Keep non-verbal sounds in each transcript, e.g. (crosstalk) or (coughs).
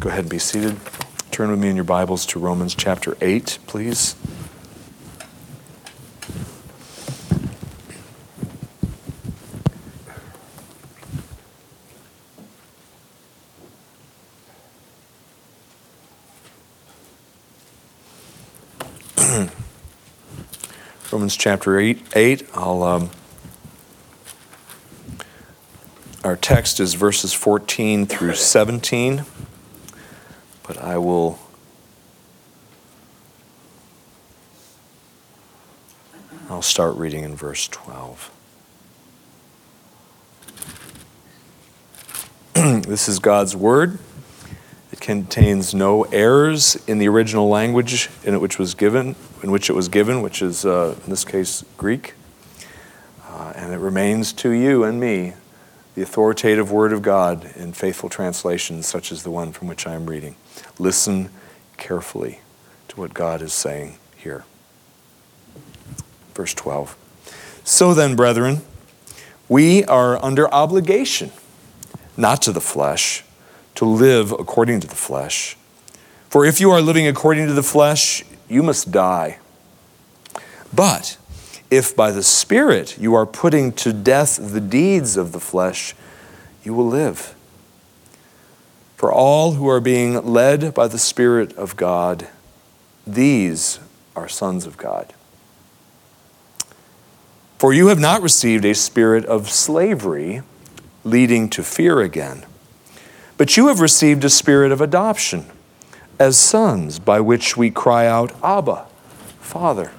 Go ahead and be seated. Turn with me in your Bibles to Romans chapter 8, please. (clears throat) Romans chapter 8. 8 I'll, um, our text is verses 14 through 17, but I will. I'll start reading in verse 12. (clears throat) this is God's Word. It contains no errors in the original language in which was given, in which it was given, which is uh, in this case Greek, uh, and it remains to you and me the authoritative Word of God in faithful translations such as the one from which I am reading. Listen carefully to what God is saying here. Verse 12. So then, brethren, we are under obligation, not to the flesh to live according to the flesh. For if you are living according to the flesh, you must die. But if by the Spirit you are putting to death the deeds of the flesh, you will live. For all who are being led by the Spirit of God, these are sons of God. For you have not received a spirit of slavery leading to fear again but you have received a spirit of adoption as sons, by which we cry out, Abba, Father.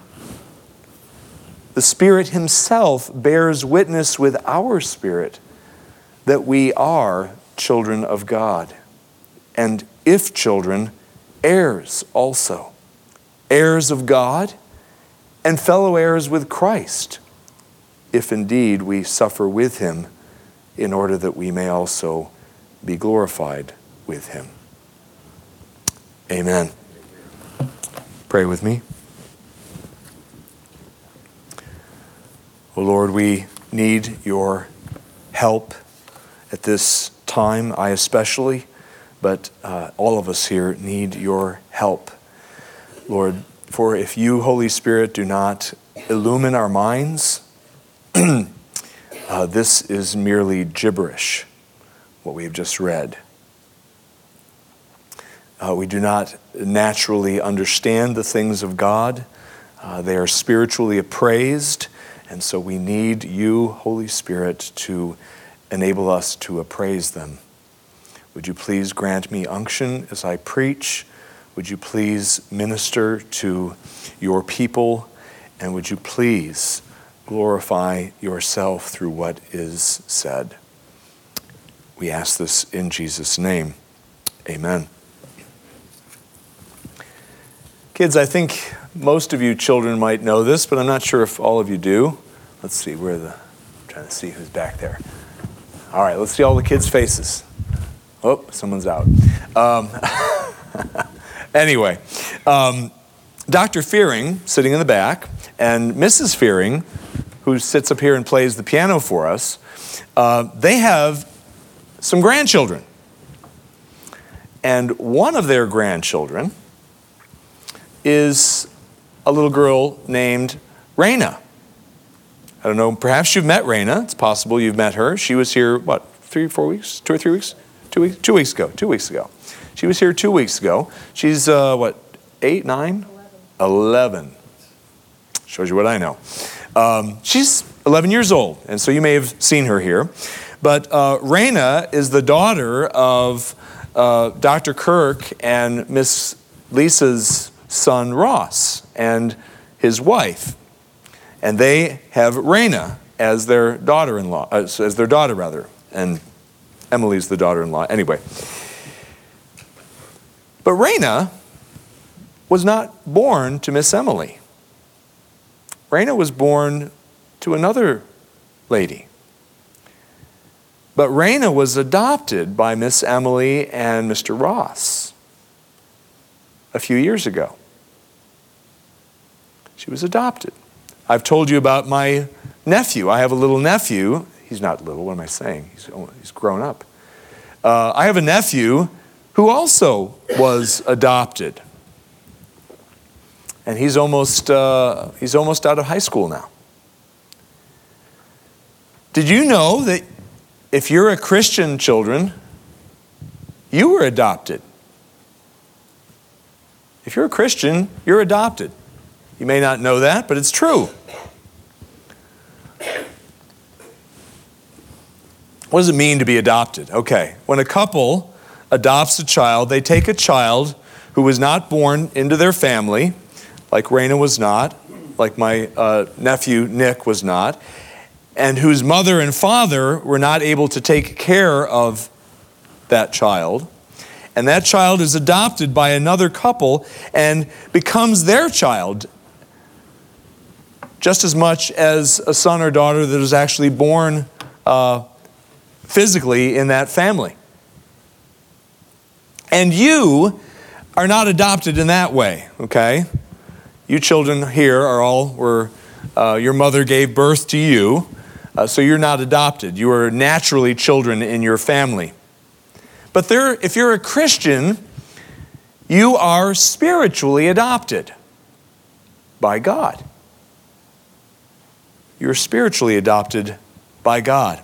The Spirit Himself bears witness with our spirit that we are children of God. And if children, heirs also, heirs of God and fellow heirs with Christ, if indeed we suffer with Him, in order that we may also be glorified with him. Amen. Pray with me. Oh Lord, we need your help at this time, I especially, but uh, all of us here need your help. Lord, for if you, Holy Spirit, do not illumine our minds, (clears throat) uh, this is merely gibberish what we have just read. Uh, we do not naturally understand the things of God. Uh, they are spiritually appraised, and so we need you, Holy Spirit, to enable us to appraise them. Would you please grant me unction as I preach? Would you please minister to your people? And would you please glorify yourself through what is said? We ask this in Jesus' name. Amen. Kids, I think most of you children might know this, but I'm not sure if all of you do. Let's see where the. I'm trying to see who's back there. All right, let's see all the kids' faces. Oh, someone's out. Um, (laughs) anyway, um, Dr. Fearing, sitting in the back, and Mrs. Fearing, who sits up here and plays the piano for us, uh, they have some grandchildren. And one of their grandchildren is a little girl named Raina. I don't know, perhaps you've met Raina. It's possible you've met her. She was here, what, three, four weeks? Two or three weeks? Two weeks, two weeks ago. Two weeks ago. She was here two weeks ago. She's, uh, what, eight, nine? Eleven. Eleven. Shows you what I know. Um, she's 11 years old, and so you may have seen her here. But uh, Raina is the daughter of uh, Dr. Kirk and Miss Lisa's son Ross and his wife. And they have Raina as their daughter-in-law, uh, as, as their daughter rather, and Emily's the daughter-in-law. Anyway. But Raina was not born to Miss Emily. Raina was born to another lady. But Raina was adopted by Miss Emily and Mr. Ross a few years ago. She was adopted. I've told you about my nephew. I have a little nephew. He's not little, what am I saying? He's, he's grown up. Uh, I have a nephew who also was adopted. And he's almost, uh, he's almost out of high school now. Did you know that if you're a Christian, children, you were adopted? If you're a Christian, you're adopted. You may not know that, but it's true. What does it mean to be adopted? Okay, when a couple adopts a child, they take a child who was not born into their family, like Raina was not, like my uh, nephew Nick was not, and whose mother and father were not able to take care of that child. And that child is adopted by another couple and becomes their child just as much as a son or daughter that is actually born uh, physically in that family. And you are not adopted in that way, okay? You children here are all where uh, your mother gave birth to you, uh, so you're not adopted. You are naturally children in your family. But there, if you're a Christian, you are spiritually adopted by God. You're spiritually adopted by God.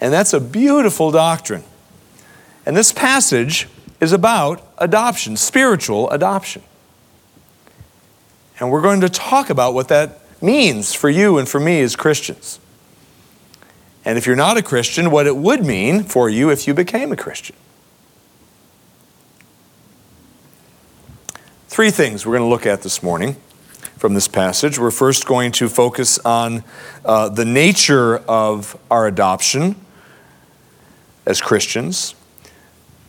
And that's a beautiful doctrine. And this passage is about adoption, spiritual adoption. And we're going to talk about what that means for you and for me as Christians. And if you're not a Christian, what it would mean for you if you became a Christian. Three things we're going to look at this morning from this passage. We're first going to focus on uh, the nature of our adoption as Christians.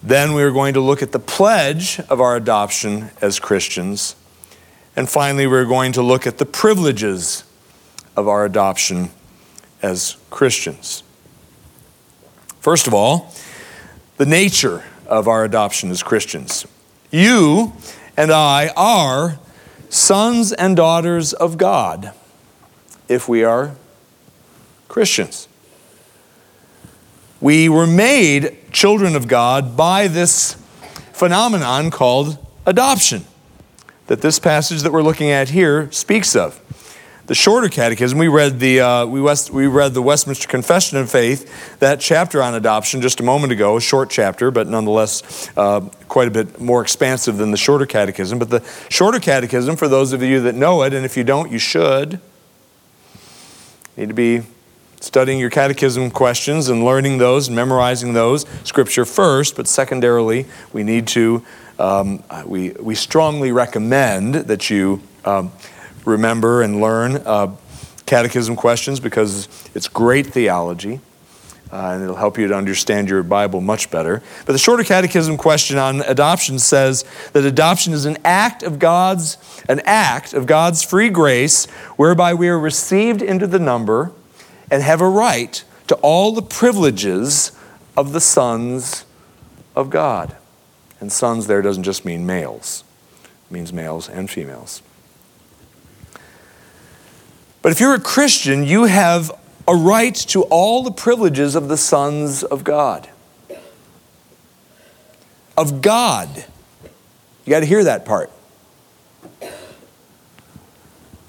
Then we are going to look at the pledge of our adoption as Christians. And finally, we're going to look at the privileges of our adoption as Christians. First of all, the nature of our adoption as Christians. You and I are sons and daughters of God if we are Christians. We were made children of God by this phenomenon called adoption that this passage that we're looking at here speaks of. The shorter catechism, we read the, uh, we, West, we read the Westminster Confession of Faith, that chapter on adoption just a moment ago, a short chapter, but nonetheless uh, quite a bit more expansive than the shorter catechism. But the shorter catechism, for those of you that know it, and if you don't, you should, need to be studying your catechism questions and learning those and memorizing those, scripture first, but secondarily, we need to, um, we, we strongly recommend that you um, remember and learn uh, catechism questions because it's great theology. Uh, and it'll help you to understand your Bible much better. But the shorter catechism question on adoption says that adoption is an act of God's an act of God's free grace whereby we are received into the number and have a right to all the privileges of the sons of God. And sons there doesn't just mean males, it means males and females. But if you're a Christian, you have a right to all the privileges of the sons of God. Of God. You got to hear that part.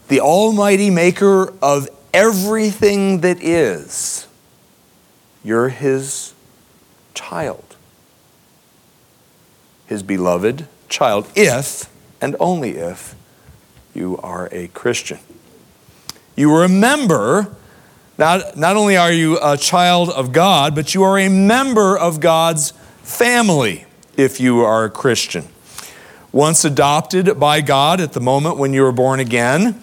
The Almighty Maker of everything that is, you're his child, his beloved child, if and only if you are a Christian. You are a member, not, not only are you a child of God, but you are a member of God's family if you are a Christian. Once adopted by God at the moment when you were born again,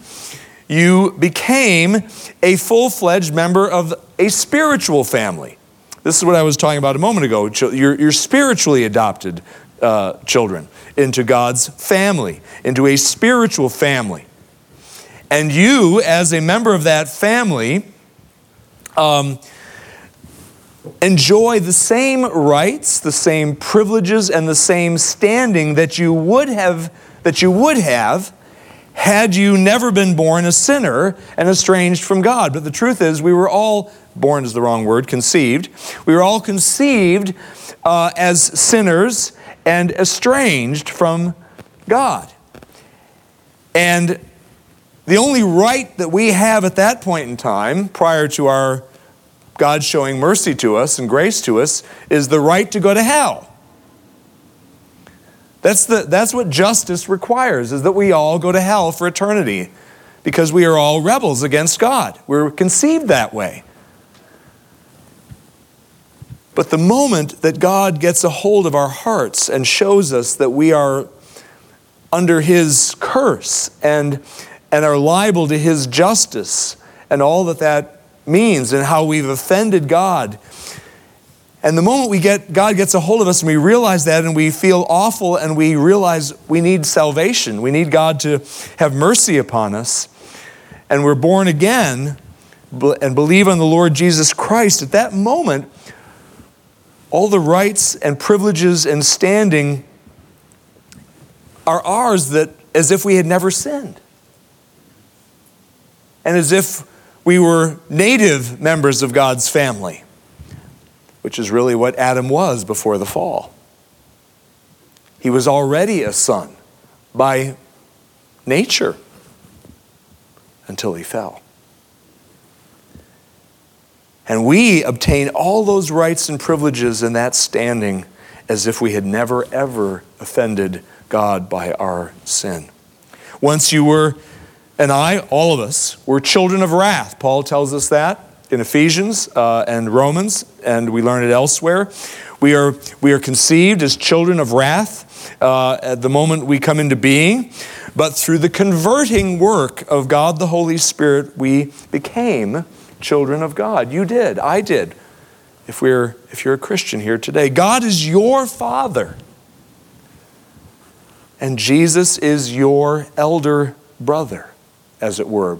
you became a full fledged member of a spiritual family. This is what I was talking about a moment ago. You're, you're spiritually adopted uh, children into God's family, into a spiritual family. And you, as a member of that family, um, enjoy the same rights, the same privileges, and the same standing that you would have that you would have had you never been born a sinner and estranged from God. But the truth is, we were all born is the wrong word, conceived. We were all conceived uh, as sinners and estranged from God. And the only right that we have at that point in time, prior to our God showing mercy to us and grace to us, is the right to go to hell. That's, the, that's what justice requires, is that we all go to hell for eternity because we are all rebels against God. We're conceived that way. But the moment that God gets a hold of our hearts and shows us that we are under His curse and, and are liable to His justice and all that that means and how we've offended God and the moment we get, God gets a hold of us and we realize that and we feel awful and we realize we need salvation, we need God to have mercy upon us, and we're born again and believe on the Lord Jesus Christ, at that moment, all the rights and privileges and standing are ours that as if we had never sinned. And as if we were native members of God's family which is really what Adam was before the fall. He was already a son by nature until he fell. And we obtain all those rights and privileges and that standing as if we had never, ever offended God by our sin. Once you were, and I, all of us, were children of wrath. Paul tells us that in Ephesians uh, and Romans, and we learn it elsewhere. We are, we are conceived as children of wrath uh, at the moment we come into being, but through the converting work of God the Holy Spirit, we became children of God. You did, I did. If, we're, if you're a Christian here today, God is your Father, and Jesus is your elder brother, as it were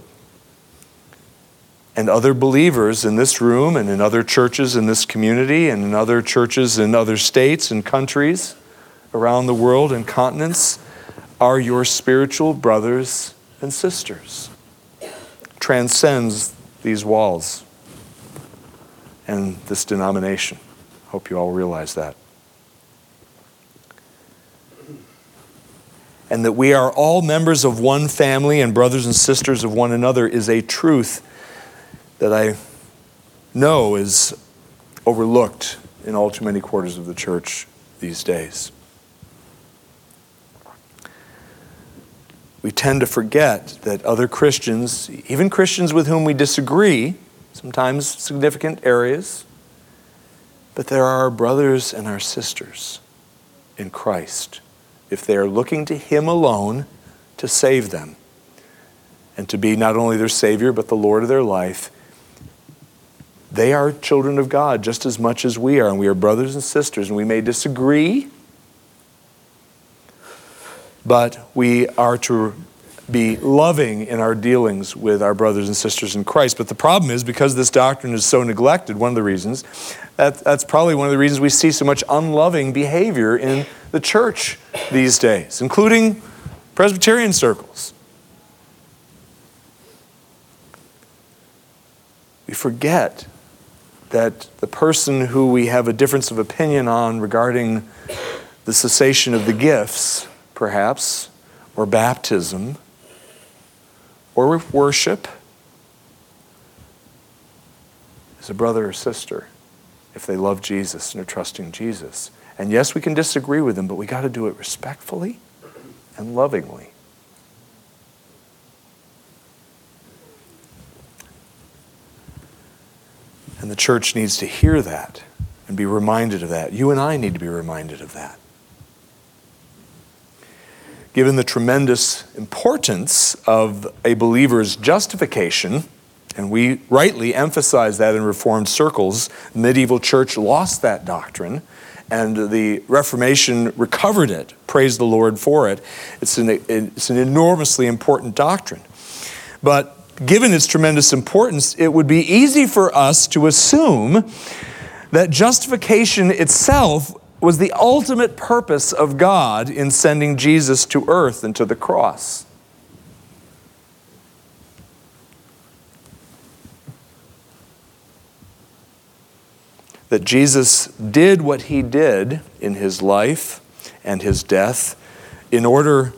and other believers in this room and in other churches in this community and in other churches in other states and countries around the world and continents are your spiritual brothers and sisters. Transcends these walls and this denomination. Hope you all realize that. And that we are all members of one family and brothers and sisters of one another is a truth that I know is overlooked in all too many quarters of the church these days. We tend to forget that other Christians, even Christians with whom we disagree, sometimes significant areas, but there are our brothers and our sisters in Christ if they are looking to Him alone to save them and to be not only their Savior but the Lord of their life they are children of God just as much as we are, and we are brothers and sisters, and we may disagree, but we are to be loving in our dealings with our brothers and sisters in Christ. But the problem is because this doctrine is so neglected, one of the reasons, that, that's probably one of the reasons we see so much unloving behavior in the church these days, including Presbyterian circles. We forget that the person who we have a difference of opinion on regarding the cessation of the gifts, perhaps, or baptism, or worship, is a brother or sister if they love Jesus and are trusting Jesus. And yes, we can disagree with them, but we got to do it respectfully and lovingly. And the church needs to hear that and be reminded of that. You and I need to be reminded of that. Given the tremendous importance of a believer's justification, and we rightly emphasize that in Reformed circles, the medieval church lost that doctrine, and the Reformation recovered it. Praise the Lord for it. It's an, it's an enormously important doctrine. But given its tremendous importance, it would be easy for us to assume that justification itself was the ultimate purpose of God in sending Jesus to earth and to the cross. That Jesus did what he did in his life and his death in order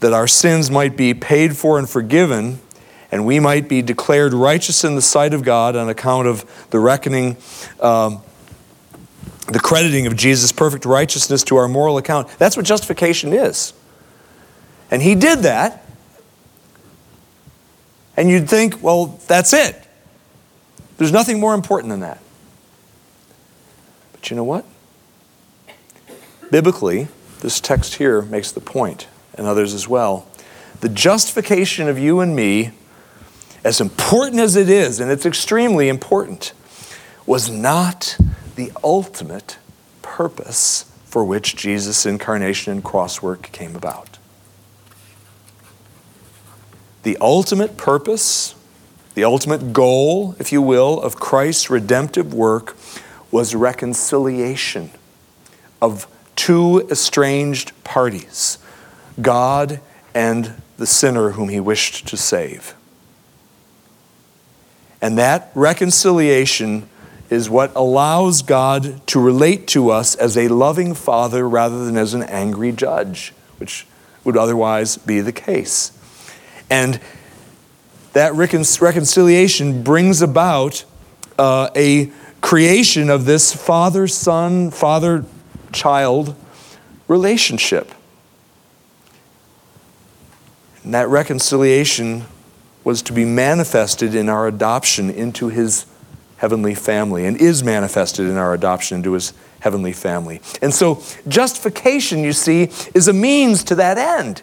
that our sins might be paid for and forgiven and we might be declared righteous in the sight of God on account of the reckoning, um, the crediting of Jesus' perfect righteousness to our moral account. That's what justification is. And he did that. And you'd think, well, that's it. There's nothing more important than that. But you know what? Biblically, this text here makes the point, and others as well. The justification of you and me as important as it is, and it's extremely important, was not the ultimate purpose for which Jesus' incarnation and cross work came about. The ultimate purpose, the ultimate goal, if you will, of Christ's redemptive work was reconciliation of two estranged parties God and the sinner whom he wished to save. And that reconciliation is what allows God to relate to us as a loving father rather than as an angry judge, which would otherwise be the case. And that recon- reconciliation brings about uh, a creation of this father son, father child relationship. And that reconciliation was to be manifested in our adoption into his heavenly family and is manifested in our adoption into his heavenly family. And so, justification, you see, is a means to that end.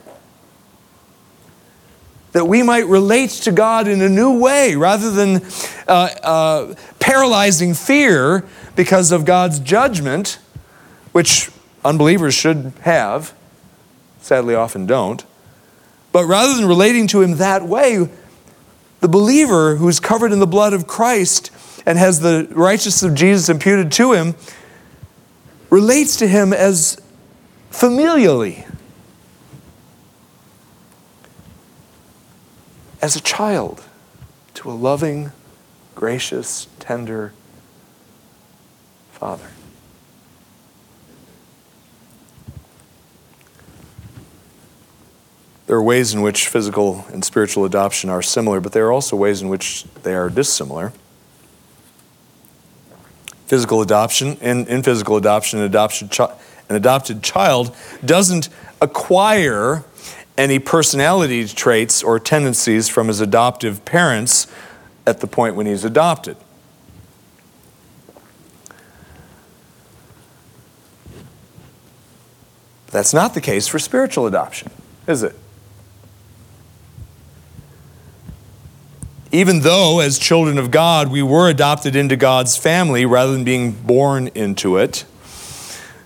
That we might relate to God in a new way rather than uh, uh, paralyzing fear because of God's judgment, which unbelievers should have, sadly often don't. But rather than relating to Him that way, the believer who's covered in the blood of Christ and has the righteousness of Jesus imputed to him relates to him as familially, as a child to a loving, gracious, tender Father. There are ways in which physical and spiritual adoption are similar, but there are also ways in which they are dissimilar. Physical adoption, in, in physical adoption, an, adoption chi- an adopted child doesn't acquire any personality traits or tendencies from his adoptive parents at the point when he's adopted. That's not the case for spiritual adoption, is it? Even though, as children of God, we were adopted into God's family rather than being born into it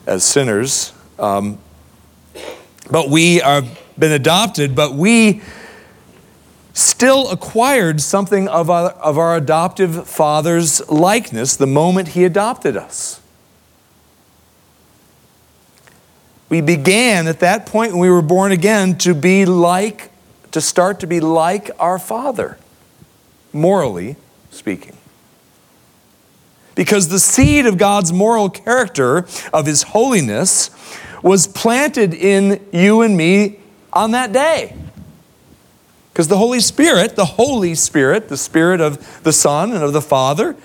as sinners, um, but we have been adopted, but we still acquired something of our, of our adoptive father's likeness the moment he adopted us. We began at that point when we were born again to be like, to start to be like our father morally speaking. Because the seed of God's moral character, of His holiness, was planted in you and me on that day. Because the Holy Spirit, the Holy Spirit, the Spirit of the Son and of the Father,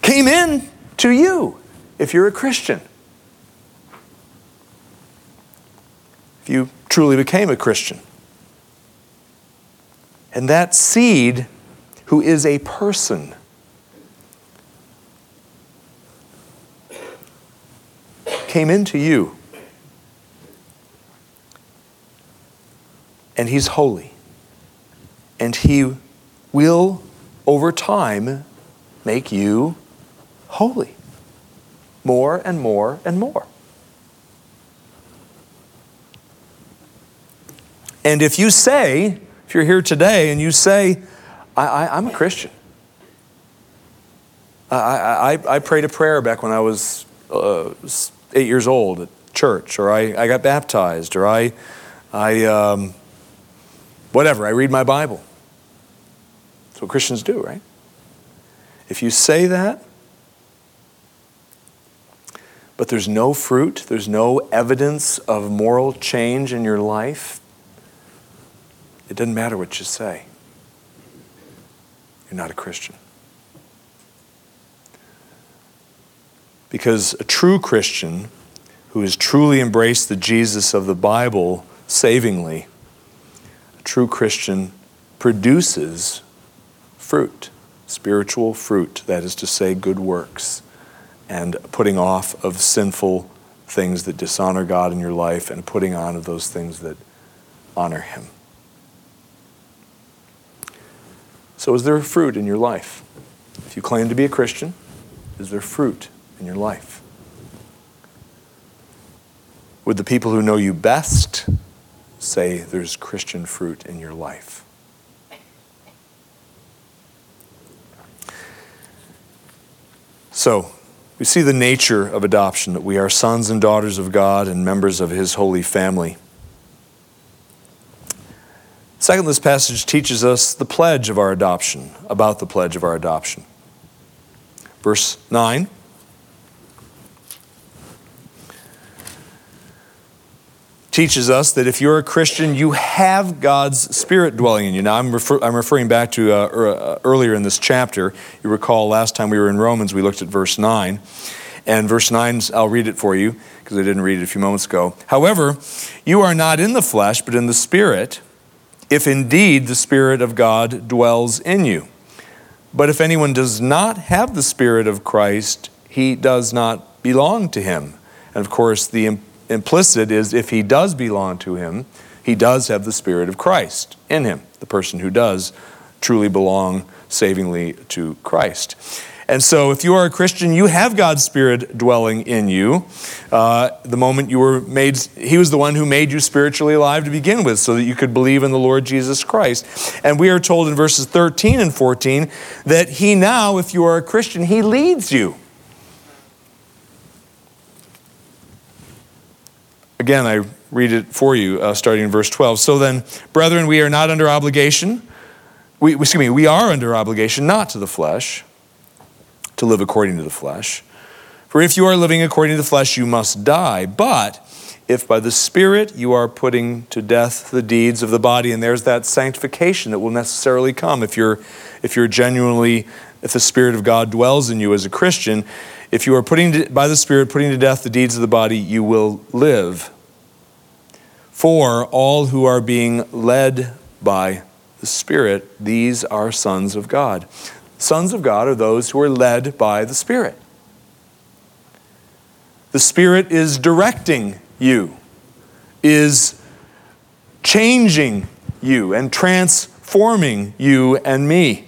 came in to you if you're a Christian. If you truly became a Christian. And that seed, who is a person, came into you. And he's holy. And he will, over time, make you holy. More and more and more. And if you say, you're here today and you say, I, am a Christian, I, I, I, prayed a prayer back when I was uh, eight years old at church, or I, I got baptized, or I, I um, whatever, I read my Bible. That's what Christians do, right? If you say that, but there's no fruit, there's no evidence of moral change in your life, it doesn't matter what you say. You're not a Christian. Because a true Christian who has truly embraced the Jesus of the Bible savingly, a true Christian produces fruit, spiritual fruit, that is to say, good works, and putting off of sinful things that dishonor God in your life and putting on of those things that honor Him. So, is there fruit in your life? If you claim to be a Christian, is there fruit in your life? Would the people who know you best say there's Christian fruit in your life? So, we see the nature of adoption that we are sons and daughters of God and members of His holy family. Second, this passage teaches us the pledge of our adoption, about the pledge of our adoption. Verse 9. teaches us that if you're a Christian, you have God's Spirit dwelling in you. Now, I'm, refer- I'm referring back to uh, uh, earlier in this chapter. You recall last time we were in Romans, we looked at verse 9. And verse 9, I'll read it for you because I didn't read it a few moments ago. However, you are not in the flesh, but in the Spirit, if indeed the Spirit of God dwells in you. But if anyone does not have the Spirit of Christ, he does not belong to him. And of course, the implicit is if he does belong to him, he does have the Spirit of Christ in him, the person who does truly belong savingly to Christ. And so, if you are a Christian, you have God's Spirit dwelling in you. Uh, the moment you were made, He was the one who made you spiritually alive to begin with, so that you could believe in the Lord Jesus Christ. And we are told in verses 13 and 14 that He now, if you are a Christian, He leads you. Again, I read it for you, uh, starting in verse 12. So then, brethren, we are not under obligation. We, excuse me, we are under obligation not to the flesh, to live according to the flesh. For if you are living according to the flesh, you must die. But if by the Spirit you are putting to death the deeds of the body, and there's that sanctification that will necessarily come if you're, if you're genuinely, if the Spirit of God dwells in you as a Christian, if you are putting to, by the Spirit putting to death the deeds of the body, you will live. For all who are being led by the Spirit, these are sons of God. Sons of God are those who are led by the Spirit. The Spirit is directing you, is changing you, and transforming you and me.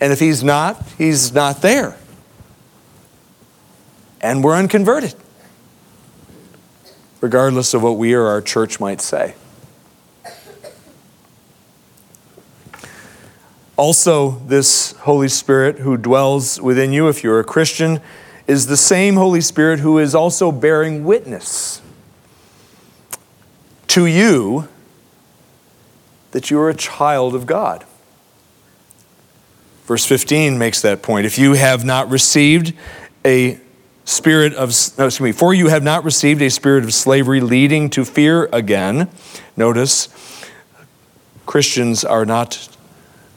And if he's not, he's not there. And we're unconverted, regardless of what we or our church might say. Also, this Holy Spirit who dwells within you, if you're a Christian, is the same Holy Spirit who is also bearing witness to you that you are a child of God. Verse 15 makes that point. If you have not received a spirit of, no, excuse me, for you have not received a spirit of slavery leading to fear again. Notice, Christians are not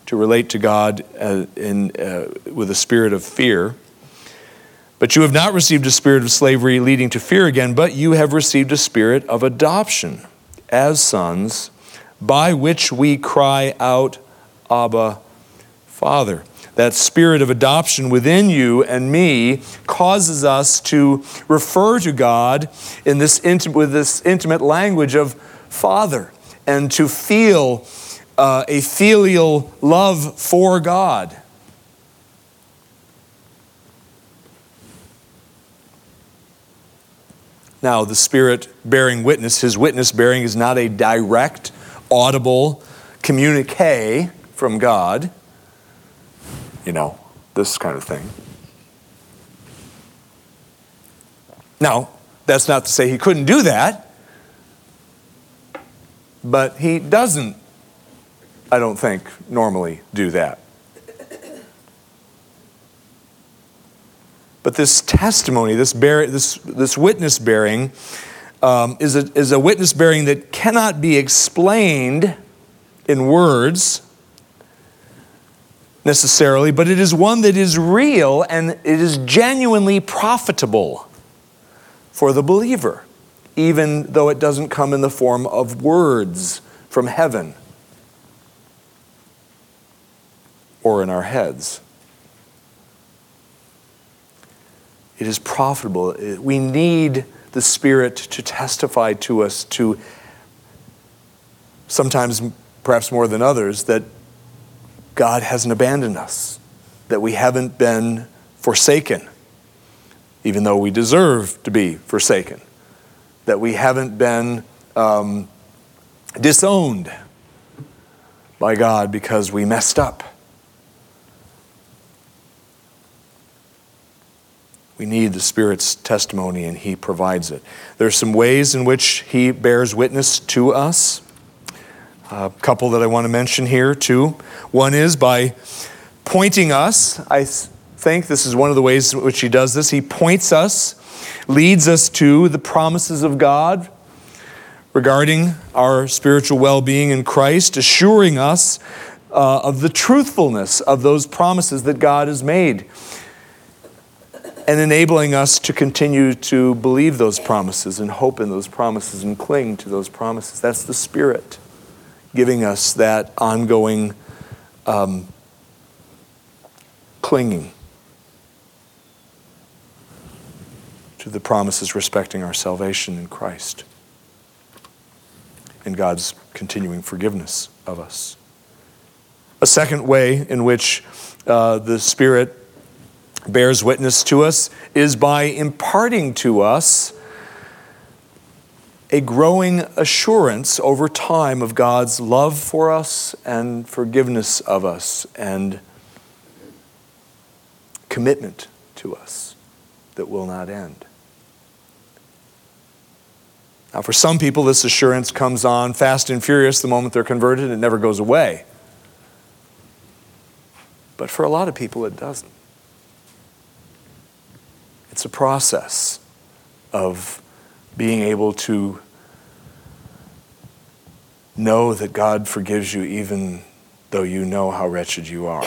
to relate to God uh, in, uh, with a spirit of fear. But you have not received a spirit of slavery leading to fear again, but you have received a spirit of adoption as sons, by which we cry out, Abba, Father. That spirit of adoption within you and me causes us to refer to God in this with this intimate language of Father and to feel uh, a filial love for God. Now, the Spirit bearing witness, his witness bearing is not a direct, audible communique from God you know, this kind of thing. Now, that's not to say he couldn't do that, but he doesn't, I don't think, normally do that. But this testimony, this, bear, this, this witness bearing, um, is, a, is a witness bearing that cannot be explained in words necessarily, but it is one that is real and it is genuinely profitable for the believer, even though it doesn't come in the form of words from heaven or in our heads. It is profitable. We need the Spirit to testify to us, to sometimes, perhaps more than others, that God hasn't abandoned us, that we haven't been forsaken, even though we deserve to be forsaken, that we haven't been um, disowned by God because we messed up. We need the Spirit's testimony, and He provides it. There are some ways in which He bears witness to us. A couple that I want to mention here, too. One is by pointing us. I think this is one of the ways in which He does this. He points us, leads us to the promises of God regarding our spiritual well being in Christ, assuring us uh, of the truthfulness of those promises that God has made and enabling us to continue to believe those promises and hope in those promises and cling to those promises. That's the Spirit giving us that ongoing um, clinging to the promises respecting our salvation in Christ and God's continuing forgiveness of us. A second way in which uh, the Spirit bears witness to us is by imparting to us a growing assurance over time of God's love for us and forgiveness of us and commitment to us that will not end. Now, for some people, this assurance comes on fast and furious the moment they're converted, it never goes away. But for a lot of people, it doesn't. It's a process of being able to know that God forgives you even though you know how wretched you are.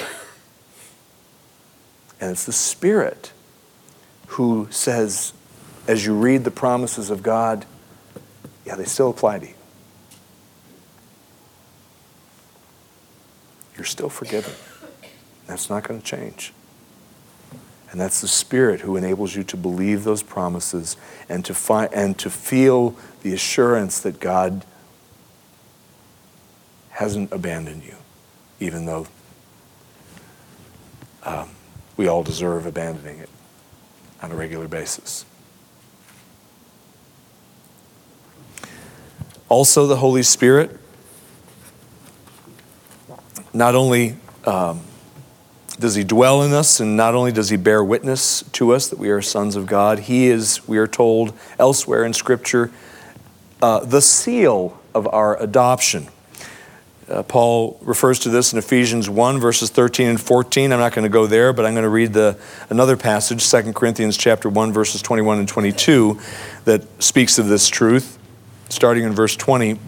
And it's the Spirit who says, as you read the promises of God, yeah, they still apply to you. You're still forgiven. That's not going to change. And that's the Spirit who enables you to believe those promises and to, find, and to feel the assurance that God hasn't abandoned you, even though um, we all deserve abandoning it on a regular basis. Also, the Holy Spirit not only um, does he dwell in us, and not only does he bear witness to us that we are sons of God, he is, we are told elsewhere in Scripture, uh, the seal of our adoption. Uh, Paul refers to this in Ephesians 1, verses 13 and 14. I'm not going to go there, but I'm going to read the, another passage, 2 Corinthians chapter 1, verses 21 and 22, that speaks of this truth, starting in verse 20.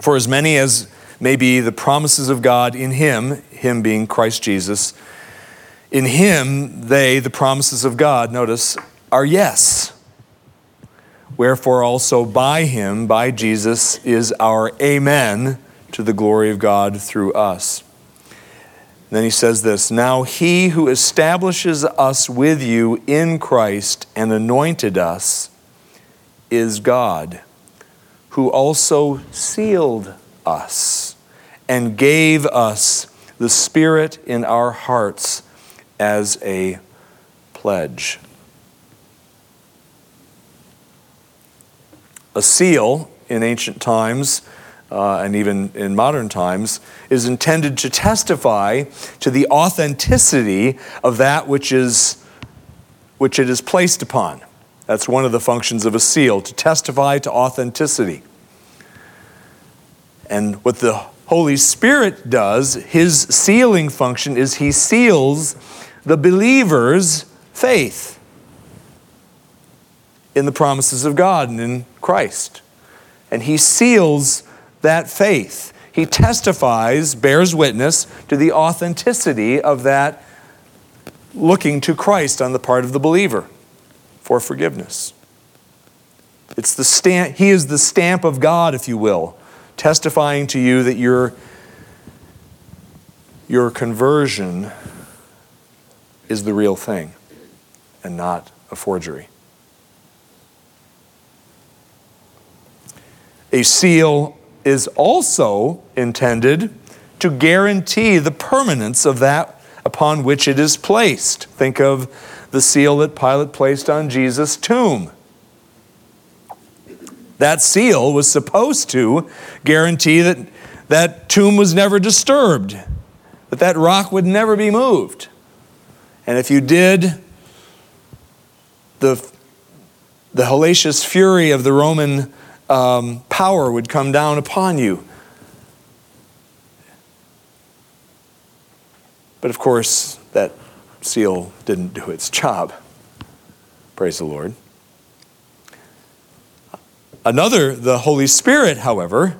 For as many as may be the promises of God in him, him being Christ Jesus. In him, they, the promises of God, notice, are yes. Wherefore also by him, by Jesus, is our amen to the glory of God through us. Then he says this Now he who establishes us with you in Christ and anointed us is God, who also sealed us and gave us the Spirit in our hearts as a pledge. A seal in ancient times, uh, and even in modern times, is intended to testify to the authenticity of that which, is, which it is placed upon. That's one of the functions of a seal, to testify to authenticity. And what the Holy Spirit does, his sealing function is he seals the believer's faith. in the promises of God and in Christ. And he seals that faith. He testifies, bears witness to the authenticity of that looking to Christ on the part of the believer for forgiveness. It's the stamp, he is the stamp of God, if you will, testifying to you that your, your conversion is the real thing and not a forgery. A seal is also intended to guarantee the permanence of that upon which it is placed. Think of the seal that Pilate placed on Jesus' tomb. That seal was supposed to guarantee that that tomb was never disturbed, that that rock would never be moved. And if you did, the, the hellacious fury of the Roman um, power would come down upon you. But of course, that seal didn't do its job. Praise the Lord. Another, the Holy Spirit, however,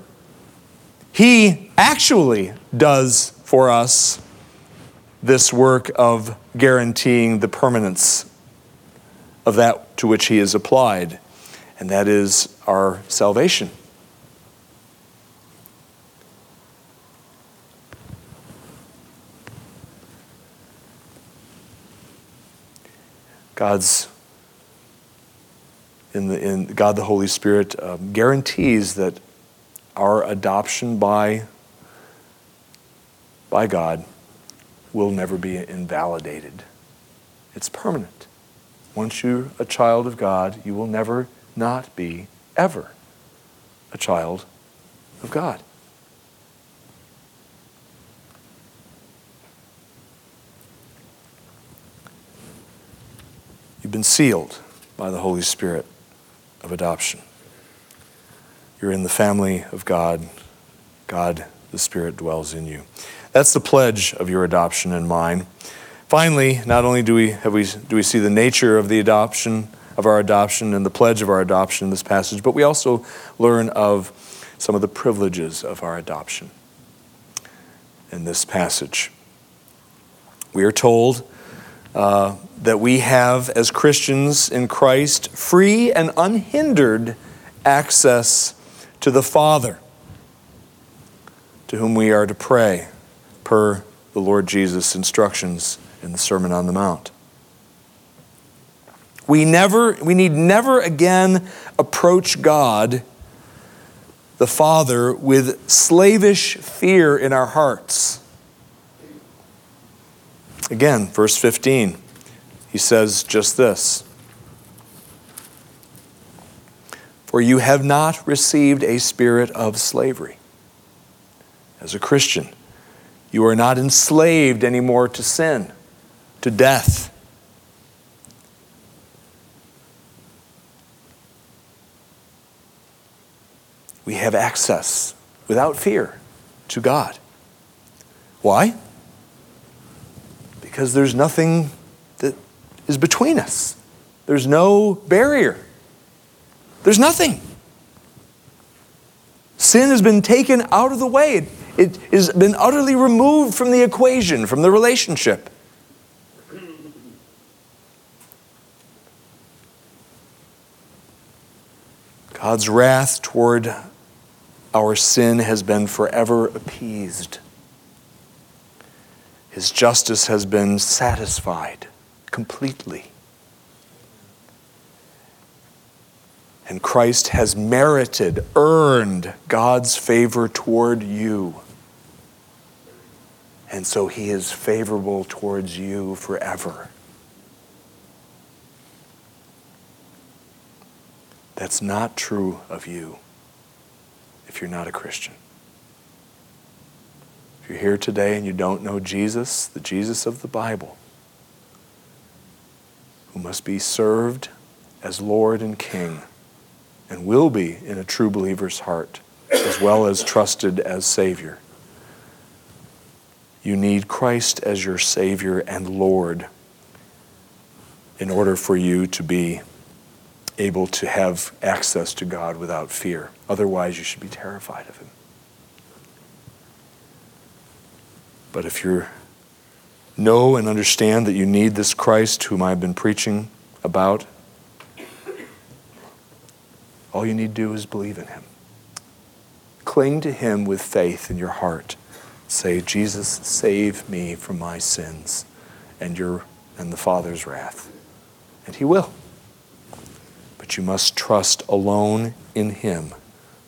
he actually does for us this work of guaranteeing the permanence of that to which he is applied, and that is our salvation. God's in the in God the Holy Spirit um, guarantees that our adoption by by God will never be invalidated. It's permanent. Once you're a child of God, you will never not be ever a child of God. You've been sealed by the Holy Spirit of adoption. You're in the family of God. God, the Spirit, dwells in you. That's the pledge of your adoption and mine. Finally, not only do we, have we, do we see the nature of the adoption, of our adoption, and the pledge of our adoption in this passage, but we also learn of some of the privileges of our adoption in this passage. We are told uh, that we have, as Christians in Christ, free and unhindered access to the Father, to whom we are to pray per the Lord Jesus' instructions in the Sermon on the Mount. We never we need never again approach God the Father with slavish fear in our hearts. Again, verse 15. He says just this For you have not received a spirit of slavery. As a Christian, you are not enslaved anymore to sin, to death. We have access without fear to God. Why? Because there's nothing that is between us, there's no barrier, there's nothing. Sin has been taken out of the way. It, it has been utterly removed from the equation, from the relationship. God's wrath toward our sin has been forever appeased. His justice has been satisfied completely. And Christ has merited, earned God's favor toward you. And so he is favorable towards you forever. That's not true of you if you're not a Christian. You're here today and you don't know Jesus, the Jesus of the Bible, who must be served as Lord and King, and will be in a true believer's heart, as well as trusted as Savior. You need Christ as your Savior and Lord in order for you to be able to have access to God without fear. Otherwise, you should be terrified of Him. But if you know and understand that you need this Christ whom I've been preaching about, all you need to do is believe in Him. Cling to Him with faith in your heart. Say, Jesus, save me from my sins and, your, and the Father's wrath. And He will. But you must trust alone in Him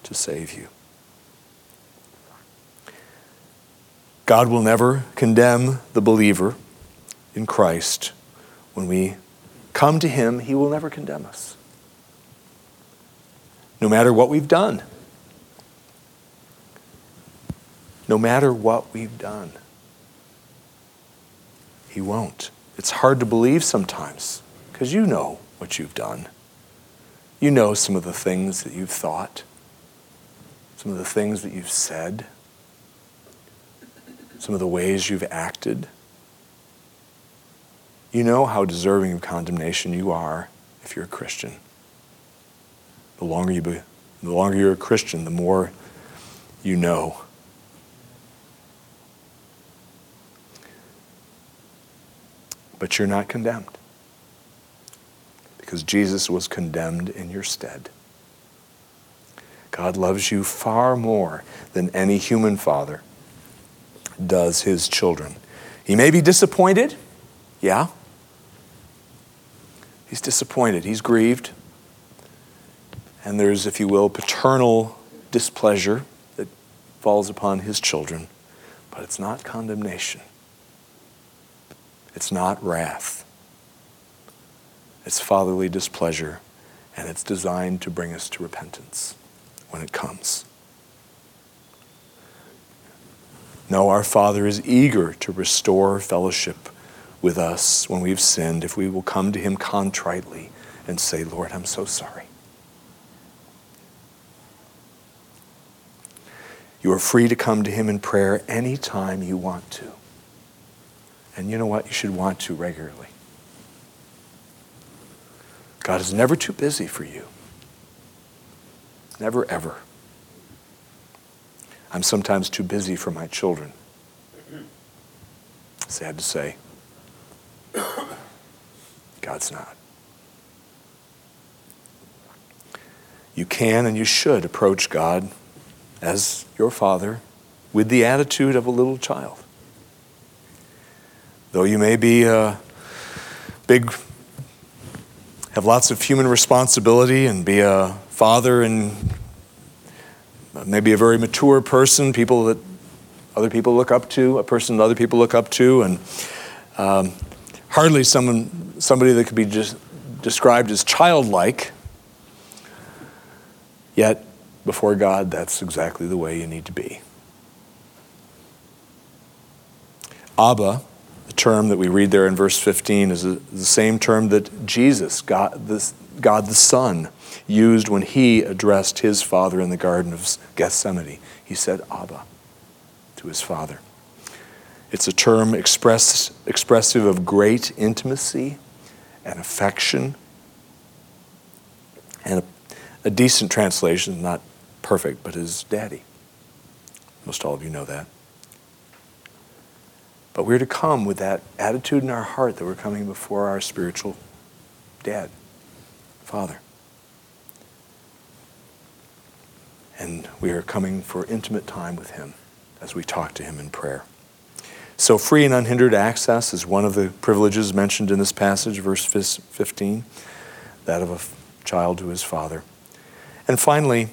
to save you. God will never condemn the believer in Christ. When we come to Him, He will never condemn us. No matter what we've done, no matter what we've done, He won't. It's hard to believe sometimes because you know what you've done. You know some of the things that you've thought, some of the things that you've said some of the ways you've acted. You know how deserving of condemnation you are if you're a Christian. The longer, you be, the longer you're a Christian, the more you know. But you're not condemned because Jesus was condemned in your stead. God loves you far more than any human father does his children. He may be disappointed, yeah. He's disappointed, he's grieved. And there's, if you will, paternal displeasure that falls upon his children. But it's not condemnation, it's not wrath. It's fatherly displeasure, and it's designed to bring us to repentance when it comes. No, our Father is eager to restore fellowship with us when we've sinned if we will come to Him contritely and say, Lord, I'm so sorry. You are free to come to Him in prayer anytime you want to. And you know what? You should want to regularly. God is never too busy for you. Never, ever. I'm sometimes too busy for my children. Sad to say. God's not. You can and you should approach God as your father with the attitude of a little child. Though you may be a big, have lots of human responsibility and be a father and maybe a very mature person, people that other people look up to, a person that other people look up to, and um, hardly someone, somebody that could be just described as childlike. Yet, before God, that's exactly the way you need to be. Abba, the term that we read there in verse 15, is the same term that Jesus, God, this, God the Son, used when he addressed his father in the Garden of Gethsemane. He said, Abba, to his father. It's a term express, expressive of great intimacy and affection. And a, a decent translation, not perfect, but is daddy. Most all of you know that. But we're to come with that attitude in our heart that we're coming before our spiritual dad, father. And we are coming for intimate time with Him as we talk to Him in prayer. So, free and unhindered access is one of the privileges mentioned in this passage, verse 15, that of a child to his father. And finally,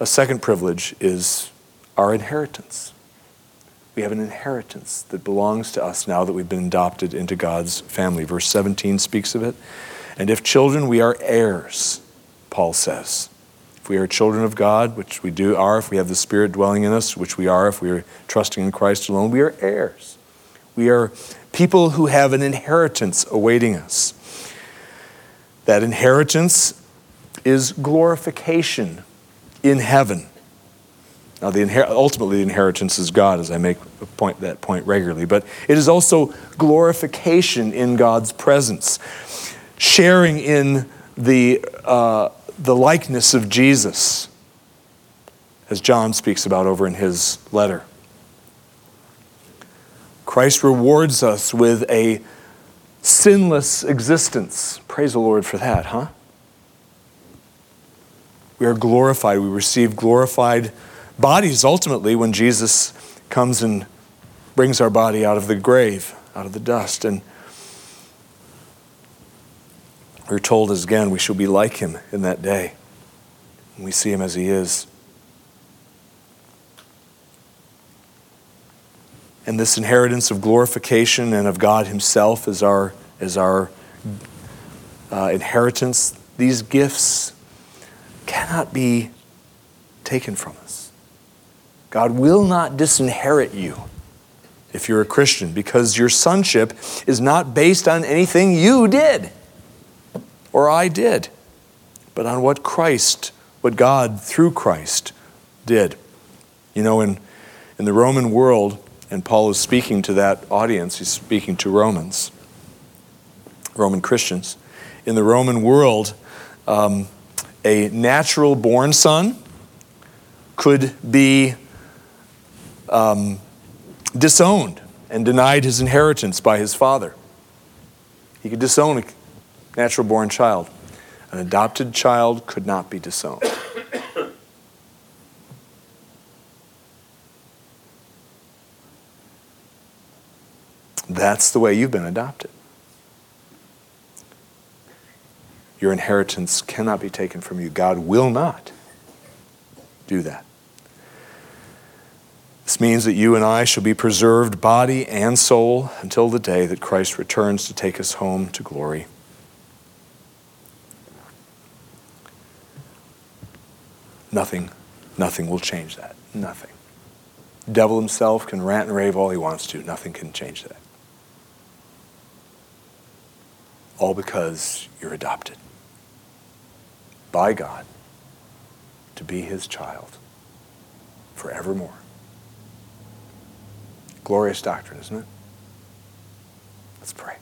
a second privilege is our inheritance. We have an inheritance that belongs to us now that we've been adopted into God's family. Verse 17 speaks of it. And if children, we are heirs, Paul says. If we are children of God, which we do are, if we have the Spirit dwelling in us, which we are, if we are trusting in Christ alone, we are heirs. We are people who have an inheritance awaiting us. That inheritance is glorification in heaven. Now, the inher- ultimately, the inheritance is God, as I make point, that point regularly, but it is also glorification in God's presence, sharing in the, uh, the likeness of Jesus, as John speaks about over in his letter. Christ rewards us with a sinless existence. Praise the Lord for that, huh? We are glorified. We receive glorified bodies ultimately when Jesus comes and brings our body out of the grave, out of the dust. And we're told as again, we shall be like him in that day. We see him as he is. And this inheritance of glorification and of God himself is our, is our uh, inheritance. These gifts cannot be taken from us. God will not disinherit you if you're a Christian because your sonship is not based on anything you did or I did, but on what Christ, what God through Christ did. You know, in, in the Roman world, and Paul is speaking to that audience, he's speaking to Romans, Roman Christians. In the Roman world, um, a natural born son could be um, disowned and denied his inheritance by his father. He could disown a natural born child. An adopted child could not be disowned. (coughs) That's the way you've been adopted. Your inheritance cannot be taken from you. God will not do that. This means that you and I shall be preserved body and soul until the day that Christ returns to take us home to glory. Nothing, nothing will change that. Nothing. The devil himself can rant and rave all he wants to. Nothing can change that. All because you're adopted by God to be his child forevermore. Glorious doctrine, isn't it? Let's pray.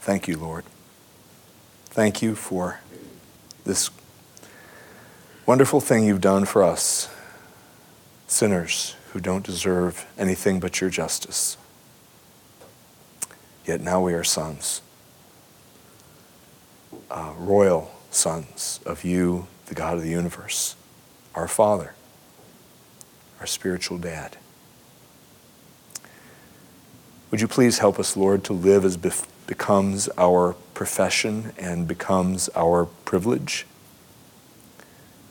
Thank you, Lord. Thank you for this wonderful thing you've done for us, sinners who don't deserve anything but your justice. Yet now we are sons, uh, royal sons of you, the God of the universe our Father, our spiritual dad. Would you please help us, Lord, to live as bef- becomes our profession and becomes our privilege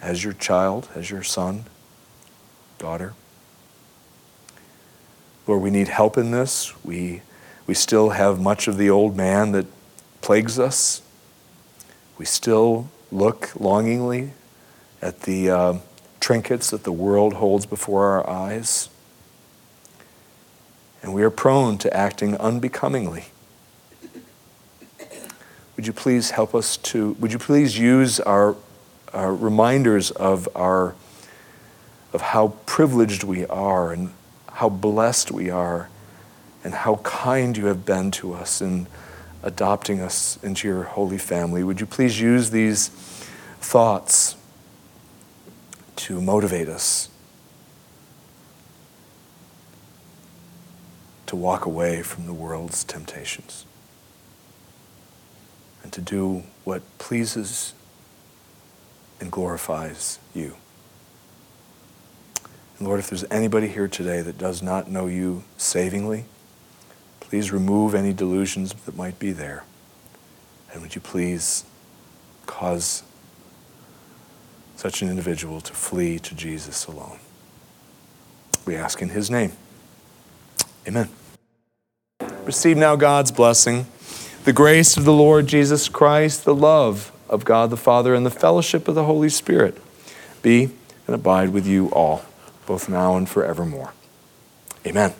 as your child, as your son, daughter? Lord, we need help in this. We, we still have much of the old man that plagues us. We still look longingly at the uh, trinkets that the world holds before our eyes. And we are prone to acting unbecomingly. Would you please help us to, would you please use our, our reminders of our, of how privileged we are and how blessed we are and how kind you have been to us in adopting us into your holy family. Would you please use these thoughts to motivate us to walk away from the world's temptations and to do what pleases and glorifies you. And Lord, if there's anybody here today that does not know you savingly, please remove any delusions that might be there. And would you please cause such an individual to flee to Jesus alone. We ask in his name. Amen. Receive now God's blessing, the grace of the Lord Jesus Christ, the love of God the Father, and the fellowship of the Holy Spirit be and abide with you all, both now and forevermore. Amen.